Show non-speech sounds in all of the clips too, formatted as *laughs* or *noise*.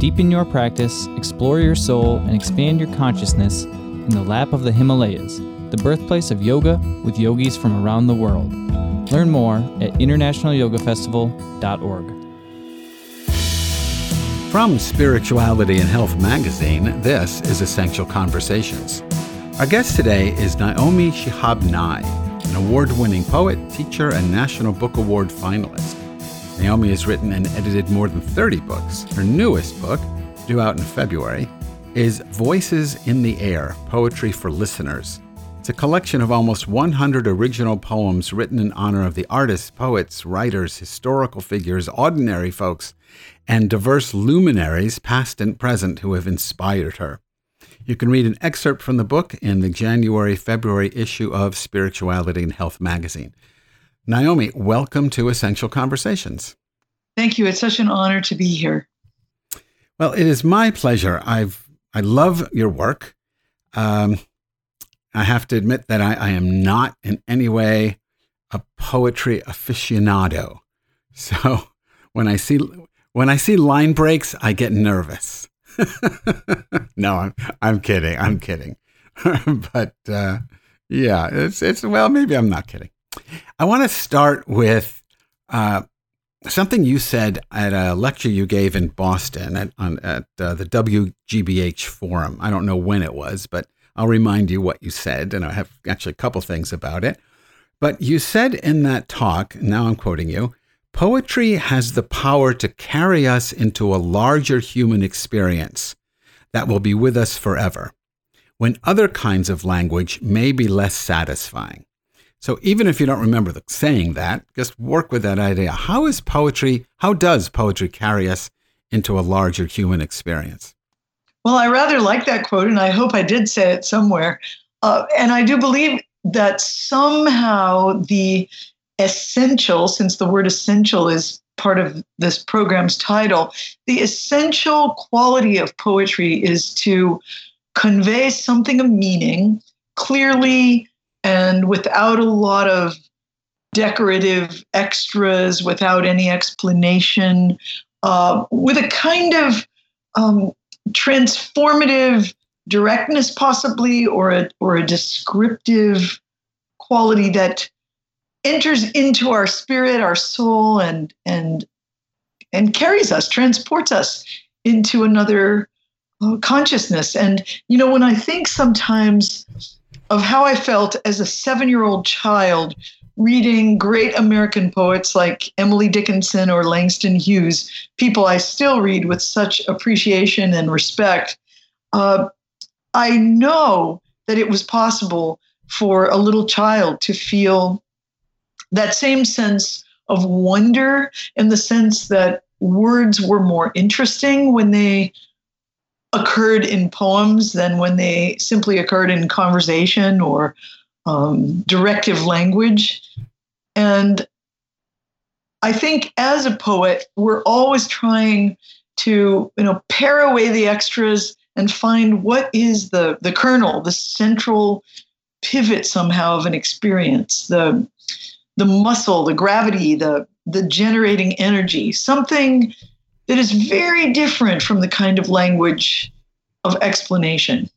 Deepen your practice, explore your soul, and expand your consciousness in the lap of the Himalayas, the birthplace of yoga with yogis from around the world. Learn more at internationalyogafestival.org. From Spirituality and Health magazine, this is Essential Conversations. Our guest today is Naomi Shihab Nye, an award winning poet, teacher, and National Book Award finalist. Naomi has written and edited more than 30 books. Her newest book, due out in February, is Voices in the Air Poetry for Listeners. It's a collection of almost 100 original poems written in honor of the artists, poets, writers, historical figures, ordinary folks, and diverse luminaries, past and present, who have inspired her. You can read an excerpt from the book in the January February issue of Spirituality and Health magazine. Naomi, welcome to Essential Conversations. Thank you. It's such an honor to be here. Well, it is my pleasure. I've I love your work. Um, I have to admit that I, I am not in any way a poetry aficionado. *laughs* So when I see when I see line breaks, I get nervous. *laughs* no, I'm I'm kidding. I'm kidding. *laughs* but uh, yeah, it's it's well, maybe I'm not kidding. I want to start with uh, something you said at a lecture you gave in Boston at, on, at uh, the WGBH forum. I don't know when it was, but I'll remind you what you said, and I have actually a couple things about it. But you said in that talk, now I'm quoting you, poetry has the power to carry us into a larger human experience that will be with us forever, when other kinds of language may be less satisfying. So even if you don't remember the, saying that, just work with that idea. How is poetry, how does poetry carry us into a larger human experience? Well, I rather like that quote, and I hope I did say it somewhere. Uh, and I do believe that somehow the essential, since the word essential is part of this program's title, the essential quality of poetry is to convey something of meaning clearly and without a lot of decorative extras, without any explanation, uh, with a kind of um, transformative directness, possibly, or a or a descriptive quality that enters into our spirit, our soul, and and and carries us, transports us into another uh, consciousness. And you know, when I think sometimes of how I felt as a seven year old child reading great American poets like Emily Dickinson or Langston Hughes, people I still read with such appreciation and respect. Uh, I know that it was possible for a little child to feel that same sense of wonder in the sense that words were more interesting when they occurred in poems than when they simply occurred in conversation or um, directive language. And I think as a poet, we're always trying to, you know, pare away the extras and find what is the the kernel, the central pivot somehow of an experience, the the muscle, the gravity, the the generating energy, something that is very different from the kind of language of explanation.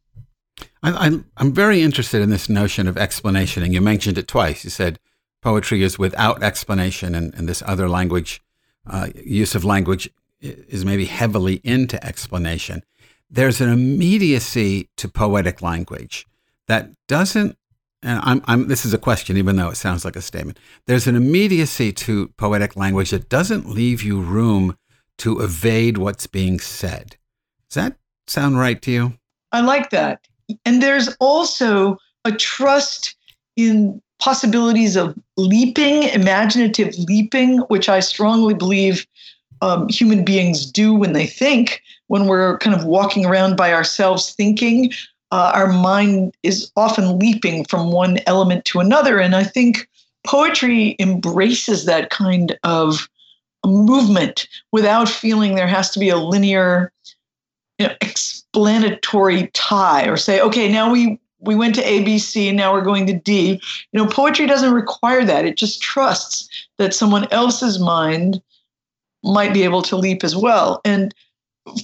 I, am I'm very interested in this notion of explanation, and you mentioned it twice. You said poetry is without explanation, and, and this other language, uh, use of language, is maybe heavily into explanation. There's an immediacy to poetic language that doesn't and I'm, I'm, this is a question, even though it sounds like a statement. There's an immediacy to poetic language that doesn't leave you room to evade what's being said. Does that sound right to you? I like that. And there's also a trust in possibilities of leaping, imaginative leaping, which I strongly believe um, human beings do when they think, when we're kind of walking around by ourselves thinking uh, our mind is often leaping from one element to another. And I think poetry embraces that kind of movement without feeling there has to be a linear you know, explanatory tie or say, okay, now we we went to ABC, and now we're going to D. You know, poetry doesn't require that. It just trusts that someone else's mind might be able to leap as well. And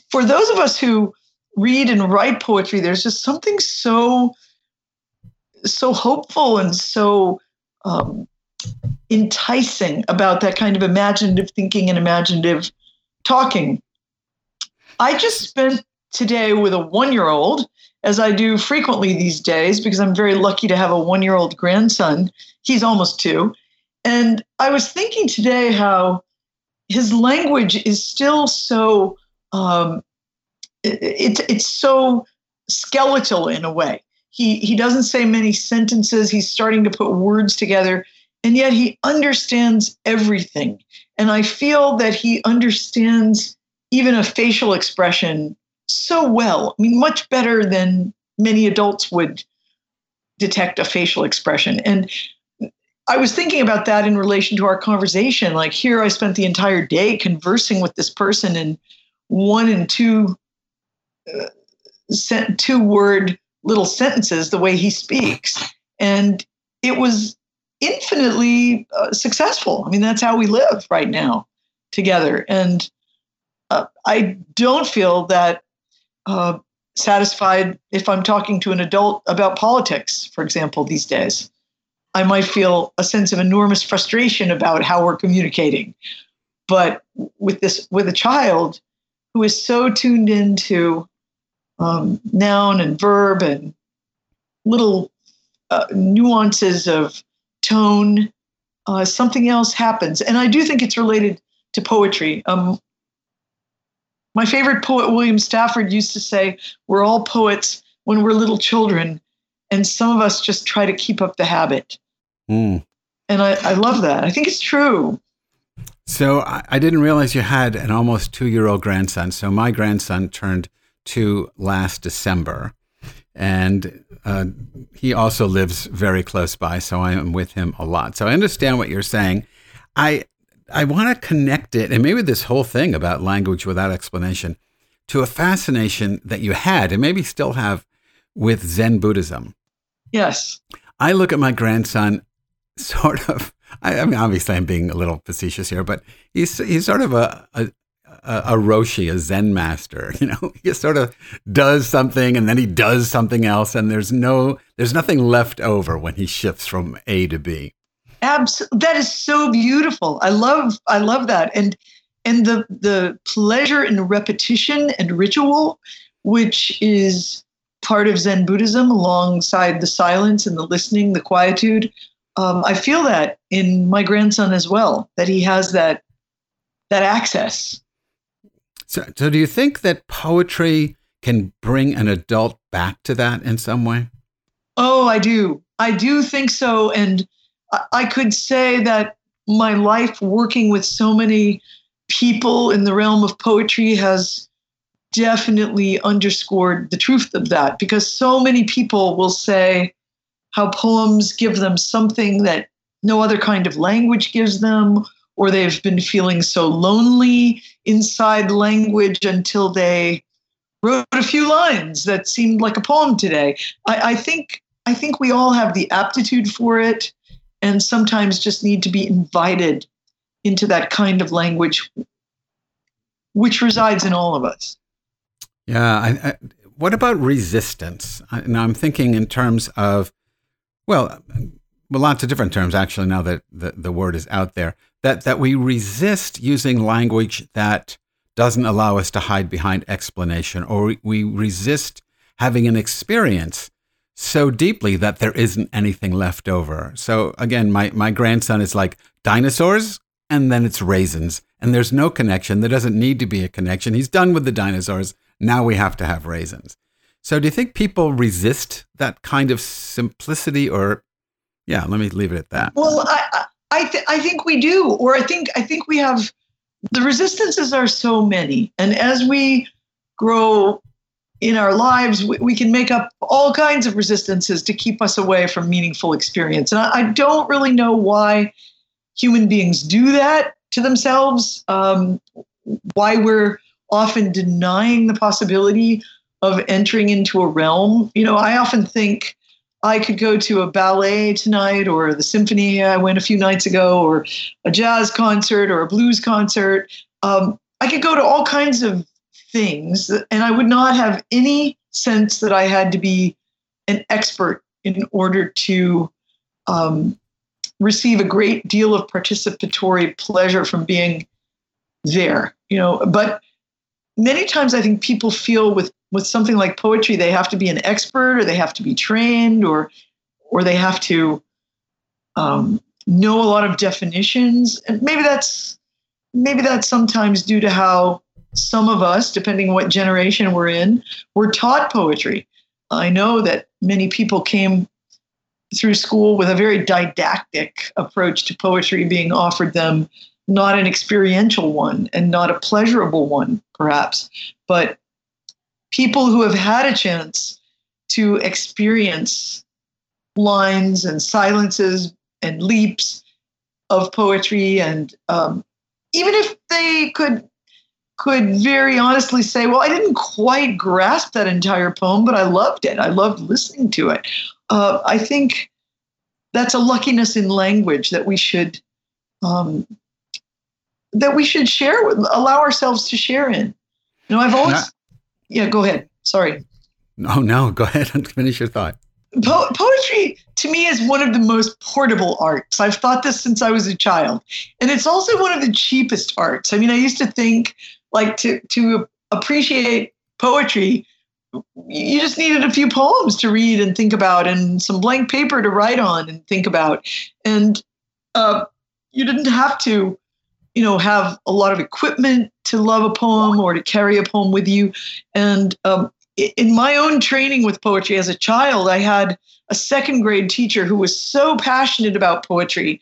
for those of us who read and write poetry, there's just something so so hopeful and so um, enticing about that kind of imaginative thinking and imaginative talking. I just spent today with a one year old, as I do frequently these days, because I'm very lucky to have a one year old grandson. He's almost two. And I was thinking today how his language is still so um, it's it's so skeletal in a way. He he doesn't say many sentences. He's starting to put words together, and yet he understands everything. And I feel that he understands even a facial expression so well. I mean, much better than many adults would detect a facial expression. And I was thinking about that in relation to our conversation. Like here, I spent the entire day conversing with this person in one and two uh, sent two word little sentences the way he speaks. And it was infinitely uh, successful. I mean, that's how we live right now together. And uh, I don't feel that uh, satisfied if I'm talking to an adult about politics, for example, these days. I might feel a sense of enormous frustration about how we're communicating. But with this, with a child who is so tuned into um, noun and verb and little uh, nuances of tone, uh, something else happens. And I do think it's related to poetry. Um, my favorite poet, William Stafford, used to say, We're all poets when we're little children, and some of us just try to keep up the habit. Mm. And I, I love that. I think it's true. So I, I didn't realize you had an almost two year old grandson. So my grandson turned two last December. And uh, he also lives very close by, so I am with him a lot. So I understand what you're saying. I I want to connect it, and maybe this whole thing about language without explanation, to a fascination that you had, and maybe still have, with Zen Buddhism. Yes. I look at my grandson, sort of. I, I mean, obviously, I'm being a little facetious here, but he's he's sort of a, a a, a Roshi, a Zen master. *laughs* You know, he sort of does something and then he does something else, and there's no, there's nothing left over when he shifts from A to B. Absolutely, that is so beautiful. I love, I love that, and and the the pleasure in repetition and ritual, which is part of Zen Buddhism, alongside the silence and the listening, the quietude. Um, I feel that in my grandson as well, that he has that that access so, so do you think that poetry can bring an adult back to that in some way? Oh, I do. I do think so. And I could say that my life working with so many people in the realm of poetry has definitely underscored the truth of that because so many people will say how poems give them something that no other kind of language gives them or they've been feeling so lonely inside language until they wrote a few lines that seemed like a poem today. I, I think I think we all have the aptitude for it, and sometimes just need to be invited into that kind of language, which resides in all of us. Yeah, I, I, what about resistance? Now I'm thinking in terms of, well, well, lots of different terms actually. Now that the, the word is out there, that that we resist using language that doesn't allow us to hide behind explanation, or we, resist having an experience so deeply that there isn't anything left over. So again, my my grandson is like dinosaurs, and then it's raisins, and there's no connection. There doesn't need to be a connection. He's done with the dinosaurs. Now we have to have raisins. So do you think people resist that kind of simplicity, or yeah, let me leave it at that. Well, I I, th- I think we do, or I think I think we have the resistances are so many, and as we grow in our lives, we, we can make up all kinds of resistances to keep us away from meaningful experience. And I, I don't really know why human beings do that to themselves. Um, why we're often denying the possibility of entering into a realm. You know, I often think I could go to a ballet tonight or the symphony I went a few nights ago or a jazz concert or a blues concert. Um, I could go to all kinds of things and I would not have any sense that I had to be an expert in order to um, receive a great deal of participatory pleasure from being there you know but many times I think people feel with with something like poetry they have to be an expert or they have to be trained or or they have to um, know a lot of definitions. And maybe that's maybe that's sometimes due to how some of us depending what generation we're in were taught poetry. I know that many people came through school with a very didactic approach to poetry being offered them not an experiential one and not a pleasurable one, perhaps, but people who have had a chance to experience lines and silences and leaps of poetry and um, even if they could could very honestly say well i didn't quite grasp that entire poem but i loved it i loved listening to it uh, i think that's a luckiness in language that we should um, that we should share with, allow ourselves to share in. You know, I've always, yeah, go ahead. Sorry. No, no, go ahead and finish your thought. Po- poetry to me is one of the most portable arts. I've thought this since I was a child, and it's also one of the cheapest arts. I mean, I used to think like to to appreciate poetry, you just needed a few poems to read and think about, and some blank paper to write on and think about, and uh, you didn't have to you know, have a lot of equipment to love a poem or to carry a poem with you. And um, in my own training with poetry as a child, I had a second grade teacher who was so passionate about poetry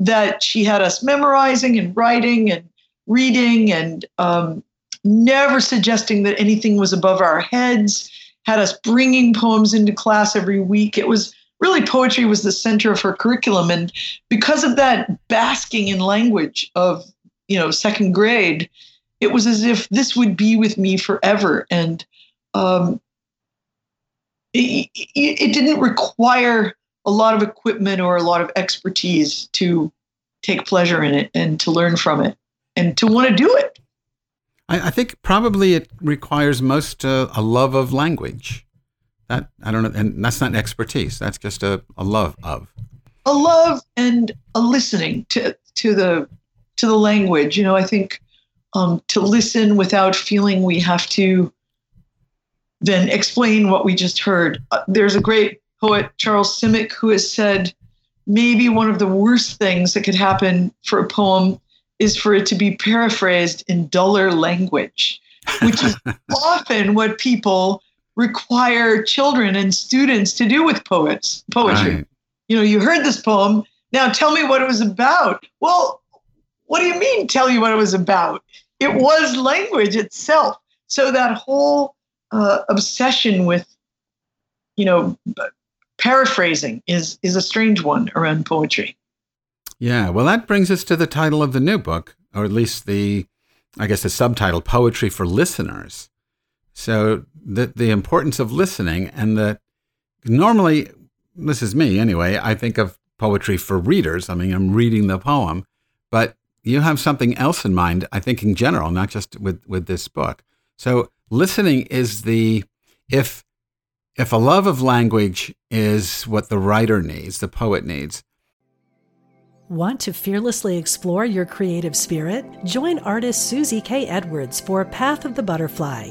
that she had us memorizing and writing and reading and um, never suggesting that anything was above our heads, had us bringing poems into class every week. It was really poetry was the center of her curriculum. And because of that basking in language of you know second grade it was as if this would be with me forever. And um, it, it didn't require a lot of equipment or a lot of expertise to take pleasure in it and to learn from it and to want to do it. I, think probably it requires most uh, a love of language that I don't know, and that's not expertise. That's just a, a love of. A love and a listening to to the to the language. You know, I think um, to listen without feeling we have to then explain what we just heard. Uh, there's a great poet, Charles Simic, who has said maybe one of the worst things that could happen for a poem is for it to be paraphrased in duller language, which is *laughs* often what people require children and students to do with poets poetry. Right. You know, you heard this poem. Now tell me what it was about. Well, what do you mean tell you what it was about? It was language itself. So that whole uh, obsession with, you know, paraphrasing is is a strange one around poetry. Yeah, well, that brings us to the title of the new book, or at least the, I guess, the subtitle, "Poetry for Listeners." So the the importance of listening and the normally this is me anyway. I think of poetry for readers. I mean, I'm reading the poem, but you have something else in mind. I think in general, not just with with this book. So listening is the if if a love of language is what the writer needs, the poet needs, Want to fearlessly explore your creative spirit? Join artist Susie K. Edwards for Path of the Butterfly,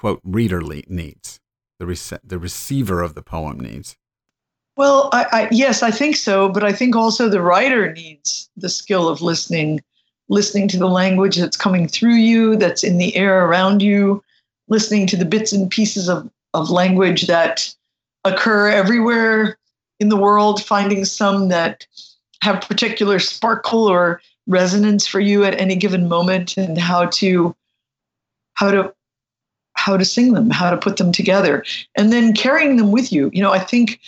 quote reader needs, the rec- the receiver of the poem needs? Well, I, I, yes, I think so, but I think also the writer needs the skill of listening, listening to the language that's coming through you, that's in the air around you, listening to the bits and pieces of, of language that occur everywhere in the world, finding some that have particular sparkle or resonance for you at any given moment and how to how to how to sing them how to put them together and then carrying them with you. You know i think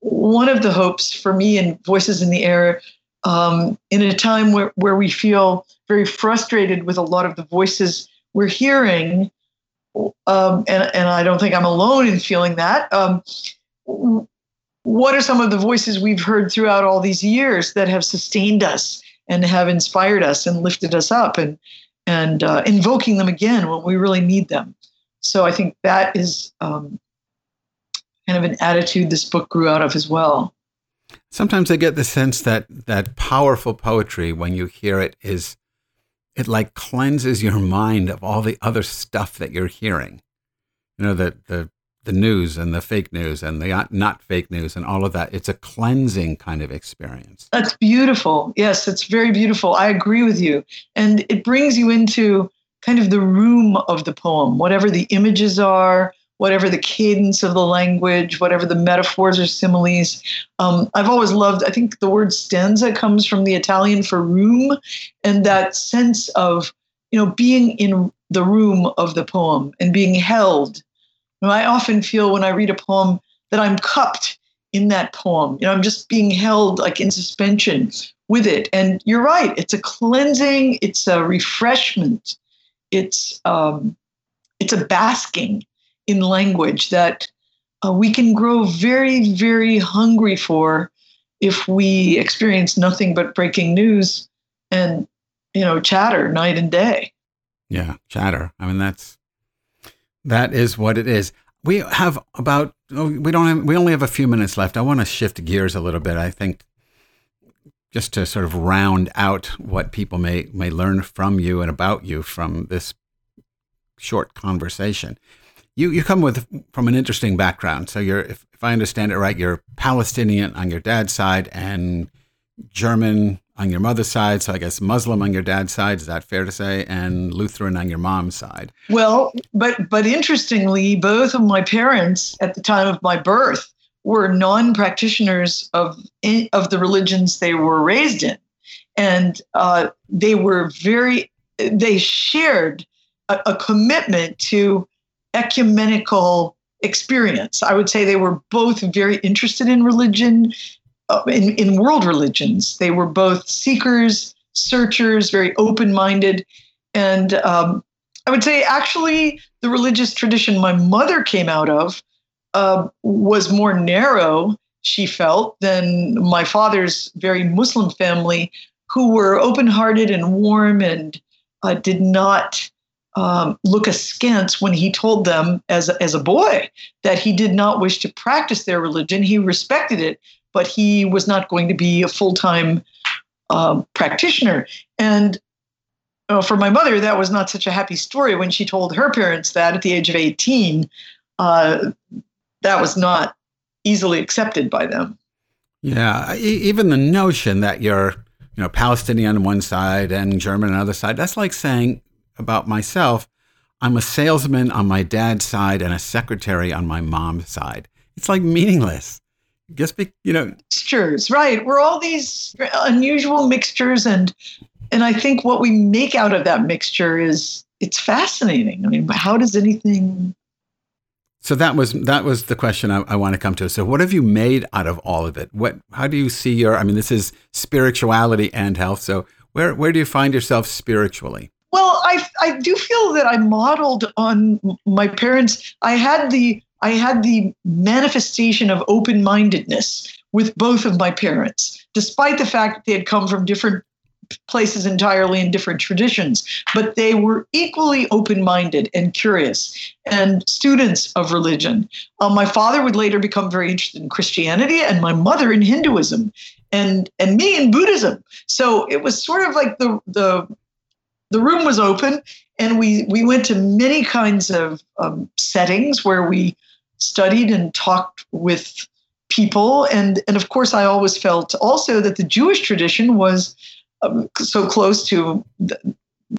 one of the hopes for me in voices in the air um, in a time where, where we feel very frustrated with a lot of the voices we're hearing um, and, and i don't think i'm alone in feeling that um, what are some of the voices we've heard throughout all these years that have sustained us and have inspired us and lifted us up and and uh, invoking them again when we really need them so i think that is um, kind of an attitude this book grew out of as well sometimes i get the sense that that powerful poetry when you hear it is it like cleanses your mind of all the other stuff that you're hearing you know the the the news and the fake news and the not fake news and all of that. It's a cleansing kind of experience. That's beautiful. Yes, it's very beautiful. I agree with you. And it brings you into kind of the room of the poem, whatever the images are, whatever the cadence of the language, whatever the metaphors or similes. Um, I've always loved, I think the word stanza comes from the Italian for room and that sense of, you know, being in the room of the poem and being held know, I often feel when I read a poem that I'm cupped in that poem. You know, I'm just being held like in suspension with it. And you're right, it's a cleansing, it's a refreshment, it's um, it's a basking in language that uh, we can grow very, very hungry for if we experience nothing but breaking news and you know chatter night and day. Yeah, chatter. I mean that's that is what it is. We have about oh, we don't have, we only have a few minutes left. I want to shift gears a little bit. I think just to sort of round out what people may may learn from you and about you from this short conversation. You you come with from an interesting background. So you're if, if I understand it right, you're Palestinian on your dad's side and German on your mother's side, so I guess Muslim on your dad's side. Is that fair to say? And Lutheran on your mom's side. Well, but but interestingly, both of my parents at the time of my birth were non-practitioners of of the religions they were raised in, and uh, they were very they shared a, a commitment to ecumenical experience. I would say they were both very interested in religion uh, in, in world religions. They were both seekers, searchers, very open minded. And um, I would say, actually, the religious tradition my mother came out of uh, was more narrow, she felt, than my father's very Muslim family, who were open hearted and warm and uh, did not. Um, look askance when he told them as, as a boy that he did not wish to practice their religion. He respected it, but he was not going to be a full time uh, practitioner. And uh, for my mother, that was not such a happy story when she told her parents that at the age of 18. Uh, that was not easily accepted by them. Yeah, even the notion that you're, you know, Palestinian on one side and German on the other side, that's like saying about myself, I'm a salesman on my dad's side and a secretary on my mom's side. It's like meaningless guess you know mixtures right we're all these unusual mixtures and and i think what we make out of that mixture is it's fascinating i mean how does anything So that was that was the question I, I, want to come to. So what have you made out of all of it? What how do you see your I mean this is spirituality and health. So where where do you find yourself spiritually? Well, I I do feel that I modeled on my parents. I had the I had the manifestation of open-mindedness with both of my parents, despite the fact that they had come from different places entirely in different traditions, but they were equally open minded and curious and students of religion. Um, my father would later become very interested in Christianity and my mother in Hinduism and, and me in Buddhism. So it was sort of like the, the, the room was open and we, we went to many kinds of um, settings where we studied and talked with people and and of course i always felt also that the jewish tradition was um, so close to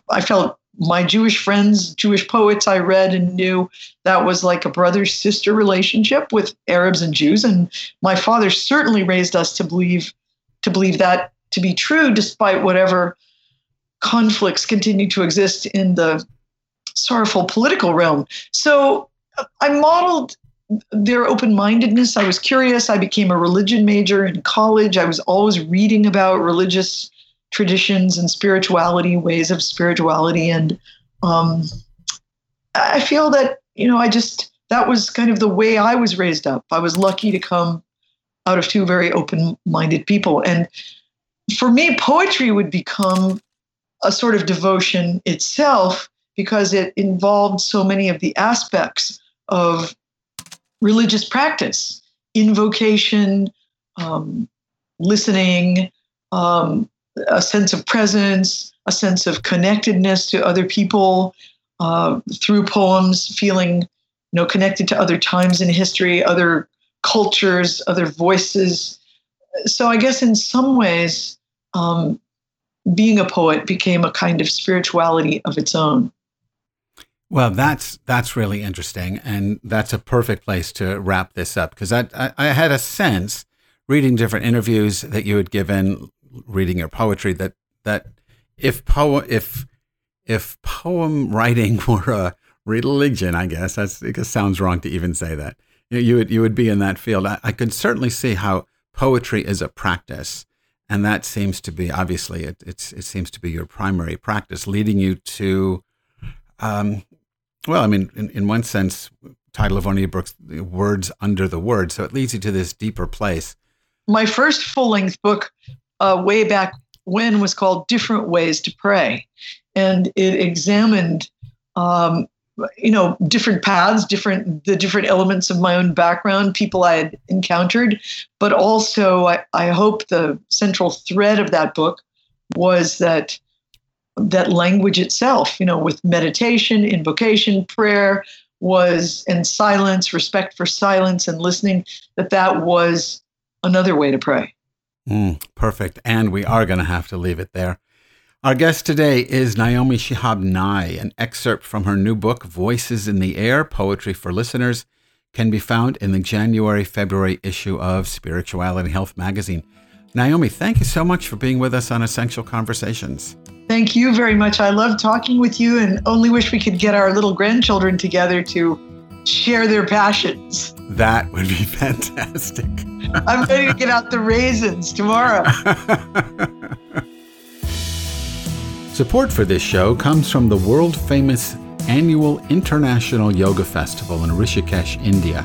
i felt my jewish friends jewish poets i read and knew that was like a brother sister relationship with arabs and jews and my father certainly raised us to believe to believe that to be true despite whatever conflicts continue to exist in the sorrowful political realm so uh, i modeled their open mindedness. I was curious. I became a religion major in college. I was always reading about religious traditions and spirituality, ways of spirituality. And um, I feel that, you know, I just, that was kind of the way I was raised up. I was lucky to come out of two very open minded people. And for me, poetry would become a sort of devotion itself because it involved so many of the aspects of religious practice, invocation, um, listening, um, a sense of presence, a sense of connectedness to other people uh, through poems, feeling you know connected to other times in history, other cultures, other voices. So I guess in some ways, um, being a poet became a kind of spirituality of its own. Well, that's that's really interesting, and that's a perfect place to wrap this up because I, I, I had a sense reading different interviews that you had given reading your poetry that that if poem if if poem writing *laughs* were a religion, I guess that's it sounds wrong to even say that. You, you would you would be in that field. I, I could certainly see how poetry is a practice, and that seems to be obviously it it's it seems to be your primary practice, leading you to, um, well, I mean, in, in one sense, title of one of your books, words under the word, so it leads you to this deeper place. My first full length book uh, way back when was called Different Ways to Pray. And it examined, um, you know, different paths, different the different elements of my own background, people I had encountered, but also I, I hope the central thread of that book was that that language itself, you know, with meditation, invocation, prayer was and silence, respect for silence and listening, that that was another way to pray. Mm, perfect. And we are going to have to leave it there. Our guest today is Naomi Shihab Nye. An excerpt from her new book, Voices in the Air Poetry for Listeners, can be found in the January February issue of Spirituality Health magazine. Naomi, thank you so much for being with us on Essential Conversations. Thank you very much. I love talking with you and only wish we could get our little grandchildren together to share their passions. That would be *laughs* fantastic. *laughs* I'm ready to get out the raisins tomorrow. *laughs* Support for this show comes from the world famous annual International Yoga Festival in Rishikesh, India.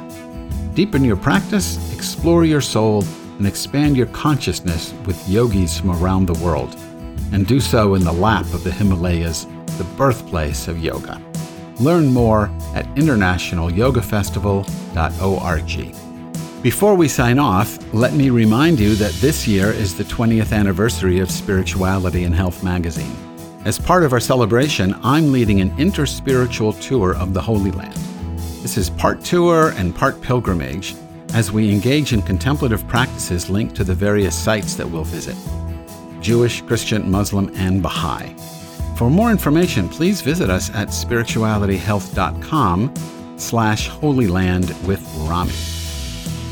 Deepen your practice, explore your soul, and expand your consciousness with yogis from around the world. And do so in the lap of the Himalayas, the birthplace of yoga. Learn more at internationalyogafestival.org. Before we sign off, let me remind you that this year is the 20th anniversary of Spirituality and Health magazine. As part of our celebration, I'm leading an interspiritual tour of the Holy Land. This is part tour and part pilgrimage as we engage in contemplative practices linked to the various sites that we'll visit Jewish, Christian, Muslim, and Baha'i. For more information, please visit us at spiritualityhealth.com slash Holy with Rami.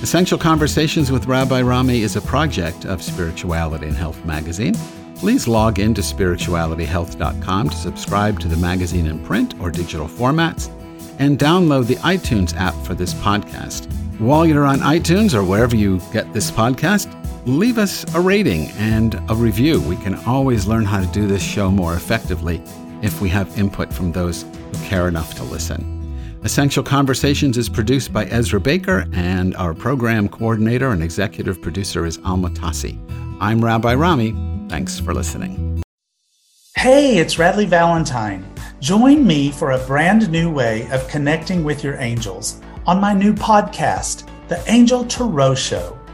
Essential Conversations with Rabbi Rami is a project of Spirituality and Health magazine. Please log in to spiritualityhealth.com to subscribe to the magazine in print or digital formats and download the iTunes app for this podcast. While you're on iTunes or wherever you get this podcast, leave us a rating and a review. We can always learn how to do this show more effectively if we have input from those who care enough to listen. Essential Conversations is produced by Ezra Baker, and our program coordinator and executive producer is Alma Tassi. I'm Rabbi Rami. Thanks for listening. Hey, it's Radleigh Valentine. Join me for a brand new way of connecting with your angels on my new podcast, The Angel Tarot Show.